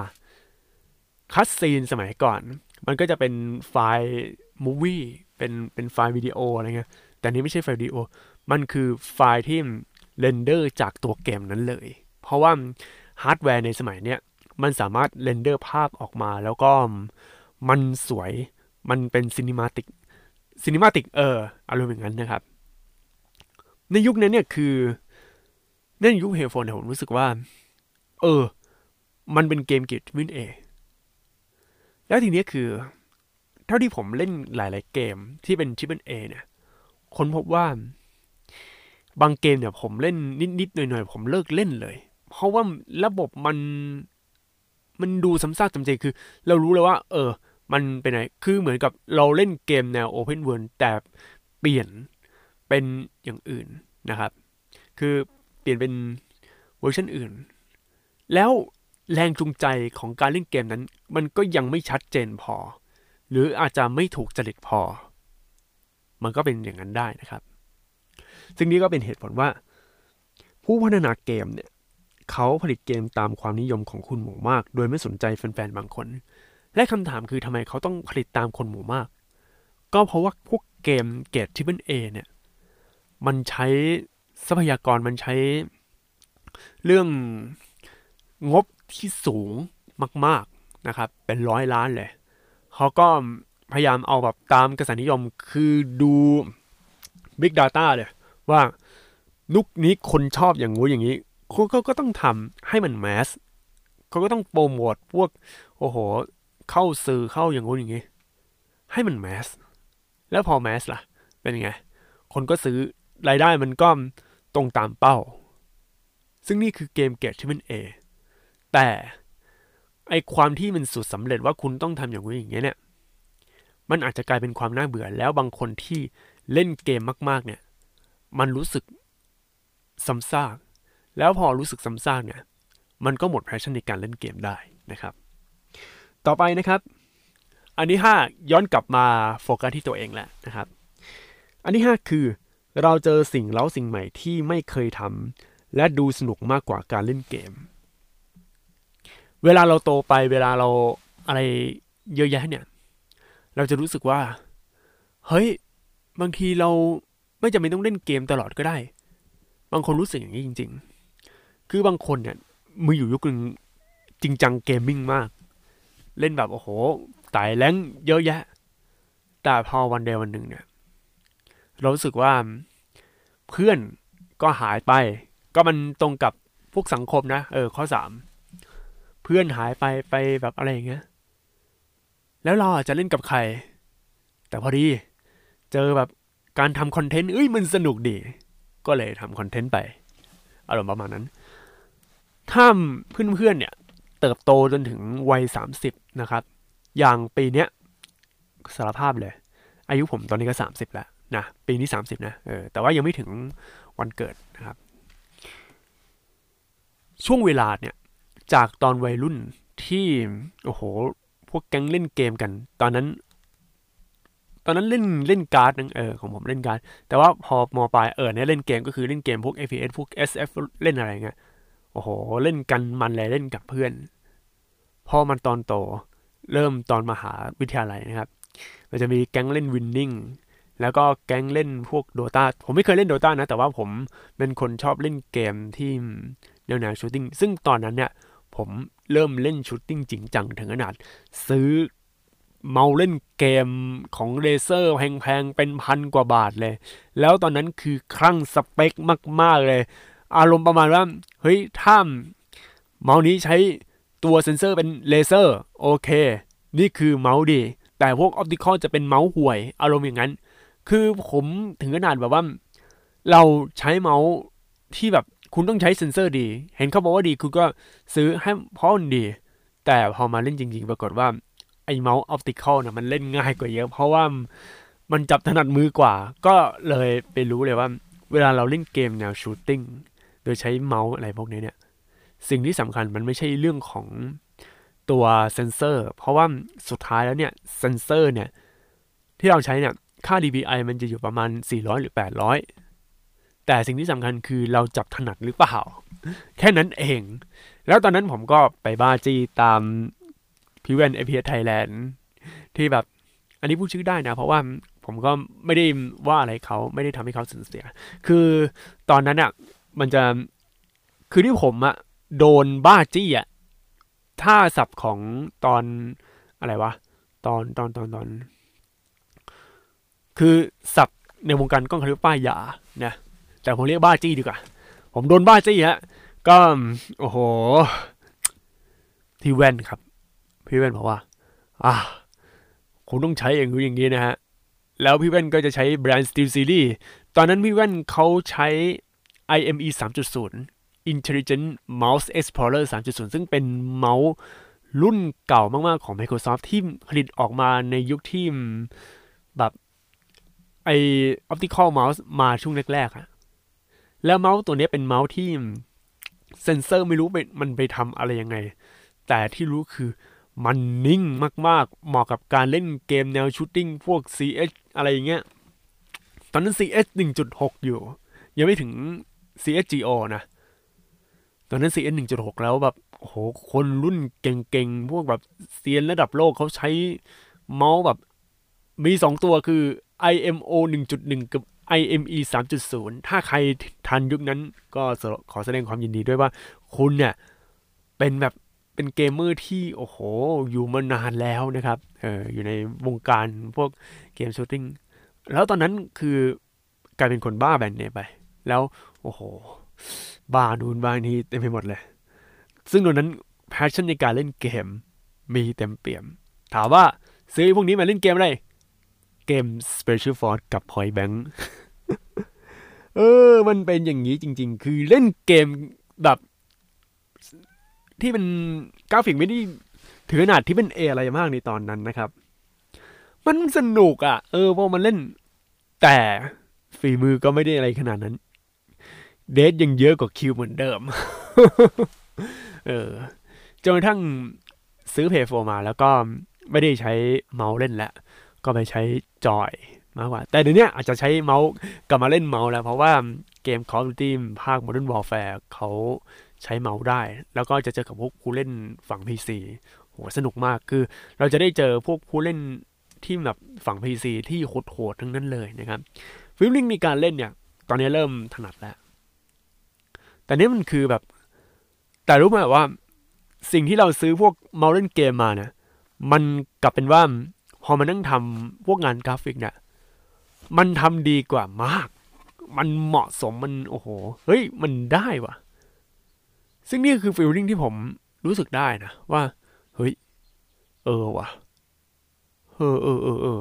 cutscene สมัยก่อน มันก็จะเป็นไฟล์ movie เป็นเป็นไฟล์วิดีโออะไรเงี้ย แต่นี้ไม่ใช่ไฟล์วิดีโอ มันคือไฟล์ที่ render จากตัวเกมนั้นเลย เพราะว่าฮาร์ดแวร์ในสมัยเนี้ย มันสามารถ render ภาพออกมาแล้วก็มันสวย มันเป็น cinematic cinematic เอออารมณ์อย่างนั้นนะครับ ในยุคนั้นเนี่ยคือในยุคเฮลโฟนเนี่ยผมรู้สึกว่า เออ มันเป็นเกมเกรด triple A แล้วทีนี้คือ เท่าที่ผมเล่นหลายๆเกมที่เป็น triple A เนี่ยค้นพบว่า บางเกมเนี่ยผมเล่นนิดๆหน่อยๆ ผมเลิกเล่นเลย เพราะว่าระบบมัน มันดูซ้ำซากจำเจคือ เรารู้เลยว่า เออ มันเป็นไงคือเหมือนกับเราเล่นเกมแนว Open World แต่เปลี่ยนเป็นอย่างอื่นนะครับ คือเปลี่ยนเป็นเวอร์ชันอื่น แล้วแรงจูงใจของการเล่นเกมนั้น มันก็ยังไม่ชัดเจนพอ หรืออาจจะไม่ถูกจริตพอ มันก็เป็นอย่างนั้นได้นะครับ ซึ่งนี้ก็เป็นเหตุผลว่า ผู้พัฒนาเกมเนี่ยเขาผลิตเกมตามความนิยมของคุณหมู่มาก โดยไม่สนใจแฟนๆบางคน และคำถามคือทำไมเขาต้องผลิตตามคนหมู่มาก ก็เพราะว่าพวกเกมเกรดที่เป็นเอเนี่ย มันใช้ทรัพยากรมันใช้ เรื่องงบที่สูงมาก ๆนะครับ เป็นร้อยล้านเลยเขาก็พยายามเอาแบบตามกระแสนิยมคือดู Big Data เลยว่าลุกนี้คนชอบอย่างงู้อย่างนี้เขาก็ต้องทำให้มันแมสเขาก็ต้องโปรโมทพวก โอ้โห เข้าสื่อเข้าอย่างงู้นอย่างนี้ ให้มันแมส แล้วพอแมสล่ะ เป็นไง คนก็ซื้อรายได้มันก็ตรงตามเป้า ซึ่งนี่คือเกมเกตที่เป็น A แต่ไอความที่มันสุดสำเร็จว่าคุณต้องทำอย่างนี้อย่างเงี้ยเนี่ย มันอาจจะกลายเป็นความน่าเบื่อแล้วบางคนที่เล่นเกมมาก ๆ เนี่ย มันรู้สึกซ้ำซาก แล้วพอรู้สึกซ้ำซากเนี่ย มันก็หมด passion ในการเล่นเกมได้นะครับ ต่อไปนะครับ อันที่5ย้อนกลับมาโฟกัสที่ตัวเองแหละนะครับ อันที่ 5 คือ เราเจอสิ่งเล้าสิ่งใหม่ที่ไม่เคยทำและดูสนุกมากกว่าการเล่นเกม เวลาเราโตไปเวลาเราอะไรเยอะแยะเนี่ย เราจะรู้สึกว่า เฮ้ย บางทีเราไม่จำเป็นต้องเล่นเกมตลอดก็ได้ บางคนรู้สึกอย่างนี้จริง ๆ คือบางคนเนี่ยมืออยู่ยุคนึงจริงจังเกมมิ่งมาก เล่นแบบโอ้โหไต่แรงเยอะแยะ แต่พอวันเดียววันหนึ่งเนี่ยเรารู้สึกว่าเพื่อนก็หายไป ก็มันตรงกับพวกสังคมนะ เออ ข้อสามเพื่อนหายไปไปแบบอะไรอย่างเงี้ย แล้วเราจะเล่นกับใคร แต่พอดีเจอแบบการทำคอนเทนต์เอ้ยมันสนุกดี ก็เลยทำคอนเทนต์ไป อารมณ์ประมาณนั้น ถ้าเพื่อนๆเนี่ย เติบโตจนถึงวัยสามสิบนะครับ อย่างปีเนี้ยสารภาพเลย อายุผมตอนนี้ก็สามสิบแล้วนะปีนี้สามสิบนะเออแต่ว่ายังไม่ถึงวันเกิดนะครับ ช่วงเวลาเนี่ย จากตอนวัยรุ่นที่โอ้โห พวกแก๊งเล่นเกมกัน ตอนนั้น ตอนนั้นเล่นเล่นการ์ดนึงเออของผมเล่นการ์ดแต่ว่าพอมปลายเออเนี่ยเล่นเกมก็คือเล่นเกมพวก FPS พวก SF เล่นอะไรเงี้ย โอ้โห เล่นกันมันเลยเล่นกับเพื่อน พอมันตอนโต เริ่มตอนมหาวิทยาลัยนะครับ มันจะมีแก๊งเล่นวินนิ่ง แล้วก็แก๊งเล่นพวกโดตาผมไม่เคยเล่นโดตานะ แต่ว่าผมเป็นคนชอบเล่นเกมที่แนวแนว shooting ซึ่งตอนนั้นเนี่ย ผมเริ่มเล่น shooting จริงจังถึงขนาด ซื้อเมาส์เล่นเกมของ Razer แพงๆ เป็นพันกว่าบาทเลย แล้วตอนนั้นคือคลั่งสเปคมาก ๆ เลย อารมณ์ประมาณว่าเฮ้ยถ้าเมาส์นี้ใช้ตัวเซนเซอร์เป็นเลเซอร์โอเค นี่คือเมาส์ดี แต่พวก optical จะเป็นเมาส์ห่วย อารมณ์อย่างนั้น คือผมถึงขนาดแบบว่า เราใช้เมาส์ที่แบบคุณต้องใช้เซนเซอร์ดี เห็นเขาบอกว่าดีคุณก็ซื้อให้เพราะมันดี แต่พอมาเล่นจริง ๆ ปรากฏว่าไอเมาส์ optical นะมันเล่นง่ายกว่าเยอะ เพราะว่ามันจับถนัดมือกว่า ก็เลยไปรู้เลยว่า เวลาเราเล่นเกมแนว shooting โดยใช้เมาส์อะไรพวกนี้เนี่ย สิ่งที่สำคัญมันไม่ใช่เรื่องของตัวเซนเซอร์ เพราะว่าสุดท้ายแล้วเนี่ยเซนเซอร์เนี่ย ที่เราใช้เนี่ยค่า DPI มันจะอยู่ประมาณ 400 หรือ 800 แต่สิ่งที่สำคัญคือเราจับถนัดหรือเปล่า แค่นั้นเอง แล้วตอนนั้นผมก็ไปบ้าจี้ตามพิเวนเอพีไทยแลนด์ที่แบบ อันนี้พูดชื่อได้นะ เพราะว่าผมก็ไม่ได้ว่าอะไรเขาไม่ได้ทำให้เขาสูญเสีย คือตอนนั้นอะ่ะ มันจะคือที่ผมอะโดนบ้าจี้อะท่าสับของตอนอะไรวะ ตอนตอนตอนตอน คือสับในวงการกล้องเขารียกป้ายยานะแต่ผมเรียกบ้าจี้ดีกว่า ผมโดนบ้าจี้ฮะก็โอ้โหที่แว่นครับ พี่แว่นบอกว่า อ่าคุณต้องใช้อย่างนี้อย่างนี้นะฮะ แล้วพี่แว่นก็จะใช้แบรนด์ Steel Series ตอนนั้นพี่แว่นเขาใช้ IME 3.0 Intelligent Mouse Explorer 3.0 ซึ่งเป็นเมาส์รุ่นเก่ามาก ๆ ของ Microsoft ที่ผลิตออกมาในยุคที่แบบไอ Optical Mouse มาช่วงแรกๆอะแล้วเมาส์ตัวนี้เป็นเมาส์ที่เซนเซอร์ไม่รู้มันไปทำอะไรยังไง แต่ที่รู้คือมันนิ่งมาก ๆ เหมาะกับการเล่นเกมแนวชูตติ้งพวก CS อะไรอย่างเงี้ย ตอนนั้น CS 1.6 อยู่ ยังไม่ถึง CSGO นะ ตอนนั้น CS 1.6 แล้วแบบโหคนรุ่นเก่งๆ พวกแบบเซียนระดับโลกเขาใช้เมาส์แบบ มีสองตัวคือ IMO 1.1 กับ IME 3.0 ถ้าใครทันยุคนั้นก็ขอแสดงความยินดีด้วยว่า คุณเนี่ยเป็นแบบเป็นเกมเมอร์ที่โอ้โห อยู่มานานแล้วนะครับ เอออยู่ในวงการพวกเกม shooting แล้วตอนนั้นคือกลายเป็นคนบ้าแบรนด์เนมไป แล้ว โอ้โหบ้านู่นบ้านี่เต็มไปหมดเลย ซึ่งตอนนั้น passion ในการเล่นเกมมีเต็มเปี่ยม ถามว่าซื้อพวกนี้มาเล่นเกมอะไร เกม Special Force กับ Point Blank เออ มันเป็นอย่างนี้จริง ๆ คือเล่นเกมแบบ ที่เป็นกราฟิกไม่ได้ถือขนาดที่เป็นเออะไรมากในตอนนั้นนะครับ มันสนุกอะ่ะ เออพอมันเล่น แต่ฝีมือก็ไม่ได้อะไรขนาดนั้น เดทยังเยอะกว่าคิวเหมือนเดิม เออจนกระทั่งซื้อเพย์โฟมาแล้วก็ไม่ได้ใช้เมาส์เล่นแล้ว ก็ไปใช้จอยมากกว่า แต่เดี๋ยวนี้อาจจะใช้เมาส์กลับมาเล่นเมาส์แล้ว เพราะว่าเกม Call of Duty ภาค Modern Warfare เขาใช้เมาส์ได้ แล้วก็จะเจอกับพวกผู้เล่นฝั่ง PC โหสนุกมากคือเราจะได้เจอพวกผู้เล่นที่แบบฝั่ง PC ที่โหดๆทั้งนั้นเลยนะครับฟิลลิ่งมีการเล่นเนี่ย ตอนนี้เริ่มถนัดแล้ว แต่นี่มันคือแบบ แต่รู้ไหมว่าสิ่งที่เราซื้อพวกเมาส์เล่นเกมมาเนี่ยมันกลับเป็นว่าพอมานั่งทำพวกงานกราฟิกเนี่ยมันทำดีกว่ามาก มันเหมาะสมมันโอ้โห เฮ้ย มันได้ว่ะ ซึ่งนี่คือ feeling ที่ผมรู้สึกได้นะ ว่า เฮ้ย เออว่ะ เออเออเออเออ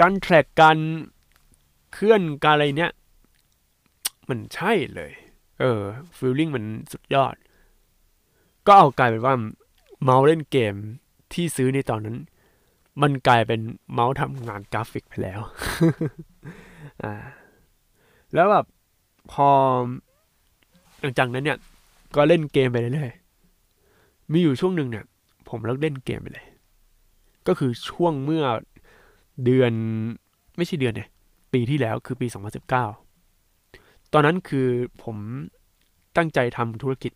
การ track การเคลื่อนการอะไรเนี้ย มันใช่เลย เออ feeling มันสุดยอด ก็เอากลายเป็นว่าเมาส์เล่นเกมที่ซื้อในตอนนั้น มันกลายเป็นเมาส์ทำงานกราฟิกไปแล้ว อ่า แล้วแบบพอหลังจากนั้นเนี่ย ก็เล่นเกมไปเรื่อยๆมีอยู่ช่วงหนึ่งเนี่ย ผมเลิกเล่นเกมไปเลย ก็คือช่วงเมื่อเดือนไม่ใช่เดือนเนี่ย ปีที่แล้วคือปี 2019 ตอนนั้นคือผมตั้งใจทำธุรกิจ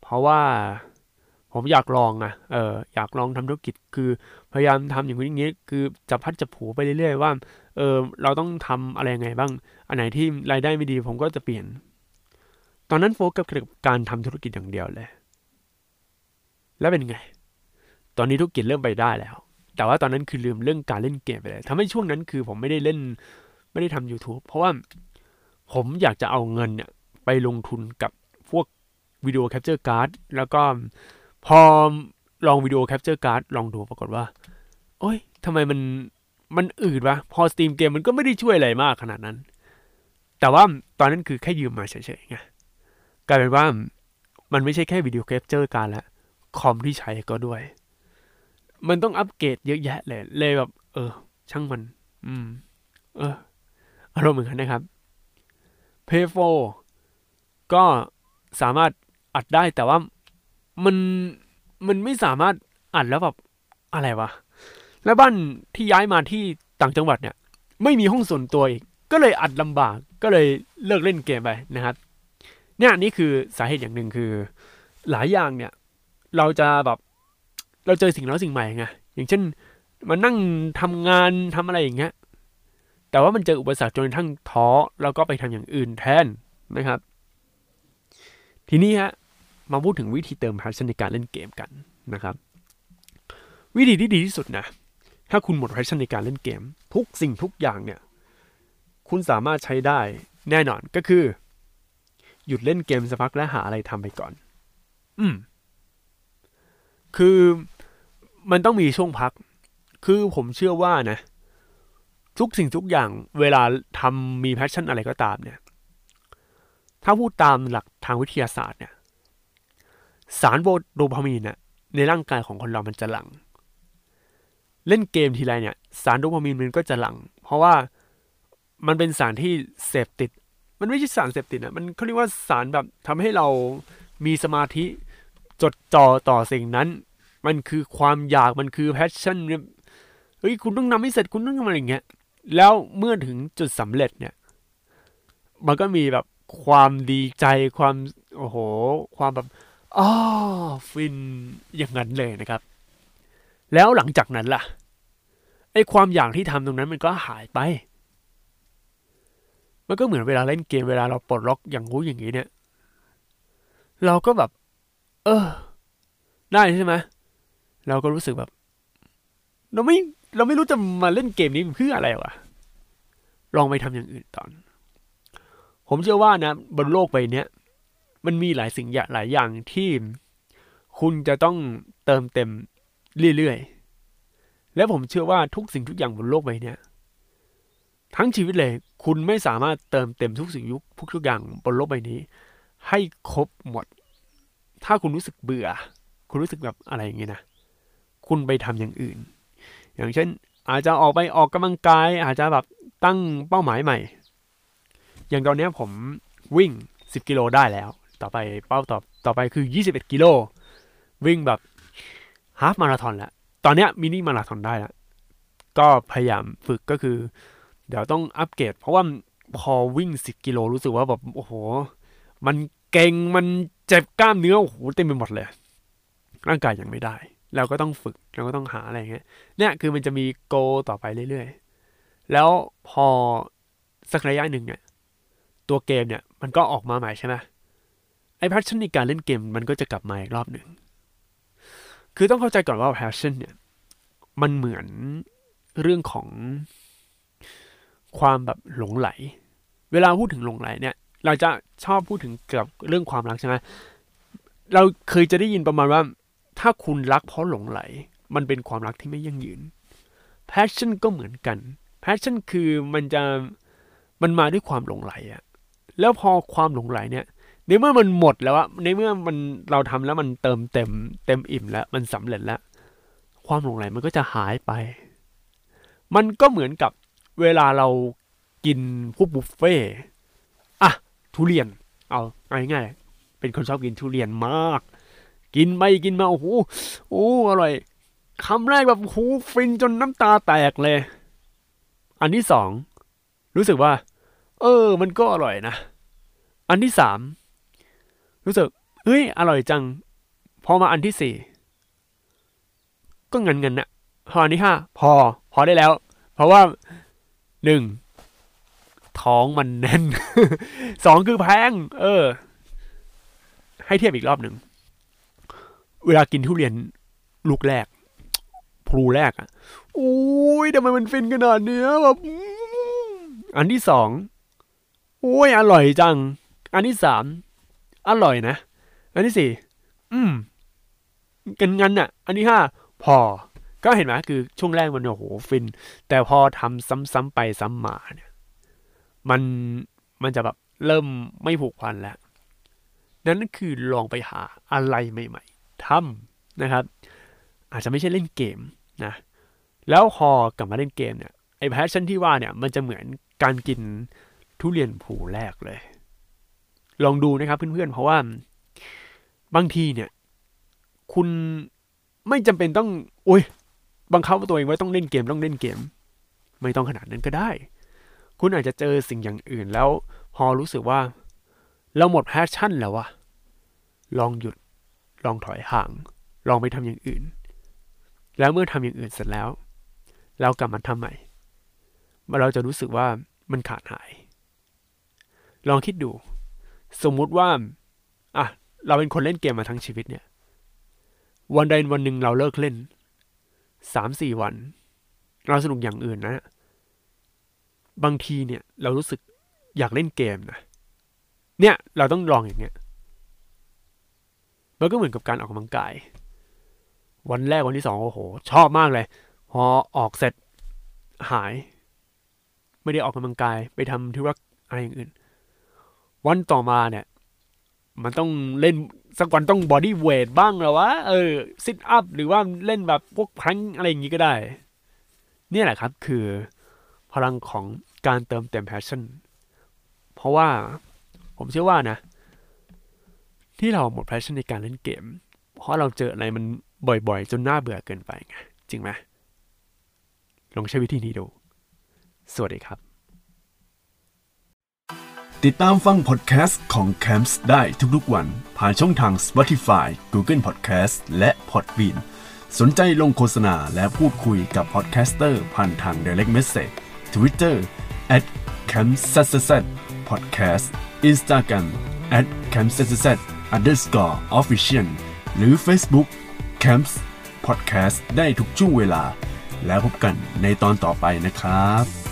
เพราะว่าผมอยากลองอะเอออยากลองทำธุรกิจ คือพยายามทำอย่างนี้อย่างนี้ คือจับพัดจับผูไปเรื่อยๆว่า เออ เราต้องทำอะไรไงบ้าง อันไหนที่รายได้ไม่ดีผมก็จะเปลี่ยน ตอนนั้นโฟกัสกับการทำธุรกิจอย่างเดียวเลย แล้วเป็นไง ตอนนี้ธุรกิจเริ่มไปได้แล้ว แต่ว่าตอนนั้นคือลืมเรื่องการเล่นเกมไปเลยทำให้ช่วงนั้นคือผมไม่ได้เล่น ไม่ได้ทำ YouTube เพราะว่า ผมอยากจะเอาเงินเนี่ยไปลงทุนกับพวก video capture card แล้วก็พอลอง video capture card ลองดูปรากฏว่า โอ้ยทำไมมันมันอืดวะ พอ stream เกมมันก็ไม่ได้ช่วยอะไรมากขนาดนั้น แต่ว่าตอนนั้นคือแค่ยืมมาเฉยๆไงกลายเป็นว่ามันไม่ใช่แค่ video capture card แล้วคอมที่ใช้ก็ด้วย มันต้องอัปเกรดเยอะแยะเลยเลยแบบ เออ ช่างมัน อืม เอออารมณ์เหมือนกันนะครับ p a y 4ก็สามารถอัดได้แต่ว่ามันมันไม่สามารถอัดแล้วแบบอะไรวะ แล้วบ้านที่ย้ายมาที่ต่างจังหวัดเนี่ย ไม่มีห้องส่วนตัวอีก ก็เลยอัดลำบากก็เลยเลิกเล่นเกมไปนะครับเนี่ยนี่คือสาเหตุอย่างหนึ่งคือ หลายอย่างเนี่ย เราจะแบบเราเจอสิ่งแล้วสิ่งใหม่ไงอย่างเช่นมานั่งทำงานทำอะไรอย่างเงี้ย แต่ว่ามันเจออุปสรรคจนกระทั่งท้อแล้วก็ไปทำอย่างอื่นแทนนะครับ ทีนี้ฮะมาพูดถึงวิธีเติม passion ในการเล่นเกมกันนะครับ วิธีที่ดีที่สุดนะถ้าคุณหมด passion ในการเล่นเกม ทุกสิ่งทุกอย่างเนี่ย คุณสามารถใช้ได้แน่นอนก็คือ หยุดเล่นเกมสักพักและหาอะไรทำไปก่อน อืม คือมันต้องมีช่วงพัก คือผมเชื่อว่านะ ทุกสิ่งทุกอย่างเวลาทำมีแพชชั่นอะไรก็ตามเนี่ย ถ้าพูดตามหลักทางวิทยาศาสตร์เนี่ย สารโดพามีนเนี่ยในร่างกายของคนเรามันจะหลัง เล่นเกมทีไรเนี่ย สารโดพามีนมันก็จะหลั่ง เพราะว่ามันเป็นสารที่เสพติด มันไม่ใช่สารเสพติดนะมันเขาเรียกว่าสารแบบทำให้เรามีสมาธิจดจ่อต่อสิ่งนั้น มันคือความอยากมันคือ passion เฮ้ยคุณต้องทำให้เสร็จคุณต้องทำอะไรอย่างเงี้ย แล้วเมื่อถึงจุดสำเร็จเนี่ย มันก็มีแบบความดีใจความโอ้โห ความแบบอ๋อฟินอย่างนั้นเลยนะครับ แล้วหลังจากนั้นล่ะไอความอยากที่ทำตรงนั้นมันก็หายไป มันก็เหมือนเวลาเล่นเกมเวลาเราปลดล็อกอย่างงู้อย่างนี้เนี่ย เราก็แบบ เออ ได้ใช่ไหมเราก็รู้สึกแบบ เราไม่ เราไม่รู้จะมาเล่นเกมนี้เพื่ออะไรวะลองไปทำอย่างอื่นตอน ผมเชื่อว่านะ บนโลกใบนี้มันมีหลายสิ่งหลายอย่างที่คุณจะต้องเติมเต็มเรื่อยๆ และผมเชื่อว่าทุกสิ่งทุกอย่างบนโลกใบนี้ทั้งชีวิตเลย คุณไม่สามารถเติมเต็มทุกสิ่งยุคทุกอย่างบนโลกใบนี้ ให้ครบหมด ถ้าคุณรู้สึกเบื่อ คุณรู้สึกแบบอะไรอย่างเงี้ยนะ คุณไปทำอย่างอื่น อย่างเช่นอาจจะออกไปออกกำลังกาย อาจจะแบบตั้งเป้าหมายใหม่ อย่างตอนนี้ผมวิ่ง 10 กิโลได้แล้ว ต่อไปเป้าต่อต่อไปคือ 21 กิโล วิ่งแบบฮาฟมาราธอนแล้ว ตอนนี้มินิมาราธอนได้แล้ว ก็พยายามฝึกก็คือ เดี๋ยวต้องอัปเกรด เพราะว่าพอวิ่ง 10 กิโลรู้สึกว่าแบบโอ้โห มันเก่งมันเจ็บกล้ามเนื้อโอ้โหเต็มไปหมดเลย ร่างกายยังไม่ได้ เราก็ต้องฝึกเราก็ต้องหาอะไรเงี้ยเนี่ยคือมันจะมี goal ต่อไปเรื่อยๆ แล้วพอสักระยะหนึ่งเนี่ยตัวเกมเนี่ยมันก็ออกมาใหม่ใช่ไหมไอ้ passion ในการเล่นเกมมันก็จะกลับมาอีกรอบหนึ่ง คือต้องเข้าใจก่อนว่า passion เนี่ยมันเหมือนเรื่องของความแบบหลงใหล เวลาพูดถึงหลงใหลเนี่ย เราจะชอบพูดถึงเกี่ยวกับเรื่องความรักใช่ไหมเราเคยจะได้ยินประมาณว่า ถ้าคุณรักเพราะหลงไหล มันเป็นความรักที่ไม่ยั่งยืน passion ก็เหมือนกัน passion คือมันจะมันมาด้วยความหลงไหลอะแล้วพอความหลงไหลเนี่ยในเมื่อมันหมดแล้วอะในเมื่อมันเราทำแล้วมันเติมเต็ม เต็มอิ่มแล้ว มันสำเร็จแล้ว ความหลงไหลมันก็จะหายไป มันก็เหมือนกับเวลาเรากินพวกบุฟเฟ่อะทุเรียน เอาเอาง่ายๆเป็นคนชอบกินทุเรียนมาก กินไปกินมา โอ้โหโอ้อร่อยคำแรกแบบโอ้โหฟินจนน้ำตาแตกเลย อันที่สอง รู้สึกว่า เออ มันก็อร่อยนะ อันที่สาม รู้สึก เฮ้ย อร่อยจัง พอมาอันที่สี่ ก็เงินเงินนะพออันที่ห้า พอ พอได้แล้ว เพราะว่าหนึ่งท้องมันแน่นสองคือแพง เออ ให้เทียบอีกรอบหนึ่ง เวลากินทุเรียนลูกแรกพลูแรกอะโอ้ยทำไมมันฟินขนาดเนี้ยแบบอันที่สองโอ้ยอร่อยจัง อันที่สามอร่อยนะ อันที่สี่อืมกันงั้นอะ อันที่ห้าพอ ก็เห็นไหมคือช่วงแรกมันโอ้โหฟิน แต่พอทำซ้ำๆไปซ้ำมาเนี่ย มันมันจะแบบเริ่มไม่ผูกพันแล้วนั่นคือลองไปหาอะไรใหม่ ทำนะครับ อาจจะไม่ใช่เล่นเกมนะแล้วพอกลับมาเล่นเกมเนี่ยไอ้แพชชั่นที่ว่าเนี่ยมันจะเหมือนการกินทุเรียนผูแรกเลย ลองดูนะครับเพื่อนๆ เพราะว่าบางทีเนี่ย คุณไม่จำเป็นต้องโอ้ยบังคับตัวเองว่าต้องเล่นเกมต้องเล่นเกม ไม่ต้องขนาดนั้นก็ได้ คุณอาจจะเจอสิ่งอย่างอื่นแล้ว พอรู้สึกว่า เราหมด passion แล้ววะลองหยุด ลองถอยห่าง ลองไปทำอย่างอื่น แล้วเมื่อทำอย่างอื่นเสร็จแล้ว เรากลับมาทำใหม่เราจะรู้สึกว่ามันขาดหาย ลองคิดดู สมมุติว่าอะเราเป็นคนเล่นเกมมาทั้งชีวิตเนี่ย วันใดวันหนึ่งเราเลิกเล่นสามสี่วัน เราสนุกอย่างอื่นนะ บางทีเนี่ย เรารู้สึกอยากเล่นเกมนะเนี่ย เราต้องลองอย่างเงี้ย มันก็เหมือนกับการออกกำลังกาย วันแรกวันที่สองโอ้โห ชอบมากเลย พอออกเสร็จหาย ไม่ได้ออกกำลังกายไปทำธุระอะไรอย่างอื่น วันต่อมาเนี่ย มันต้องเล่นสักวันต้อง bodyweight บ้างหรอวะเออ sit up หรือว่าเล่นแบบพวก plank อะไรอย่างงี้ก็ได้ เนี่ยแหละครับคือพลังของการเติมเต็ม passion เพราะว่าผมเชื่อว่านะ ที่เราหมด passion ในการเล่นเกม เพราะเราเจออะไรมันบ่อยๆ จนน่าเบื่อเกินไปไงจริงไหมลองใช้วิธีนี้ดู สวัสดีครับ ติดตามฟังพอดแคสต์ของ Camps ได้ทุกๆวัน ผ่านช่องทาง Spotify, Google Podcast และ Podbean สนใจลงโฆษณาและพูดคุยกับ podcaster ผ่านทาง Direct Message Twitter at c a m p s s podcast Instagram at c a m p s s underscore official หรือ Facebook Camps Podcast ได้ทุกช่วงเวลา แล้วพบกันในตอนต่อไปนะครับ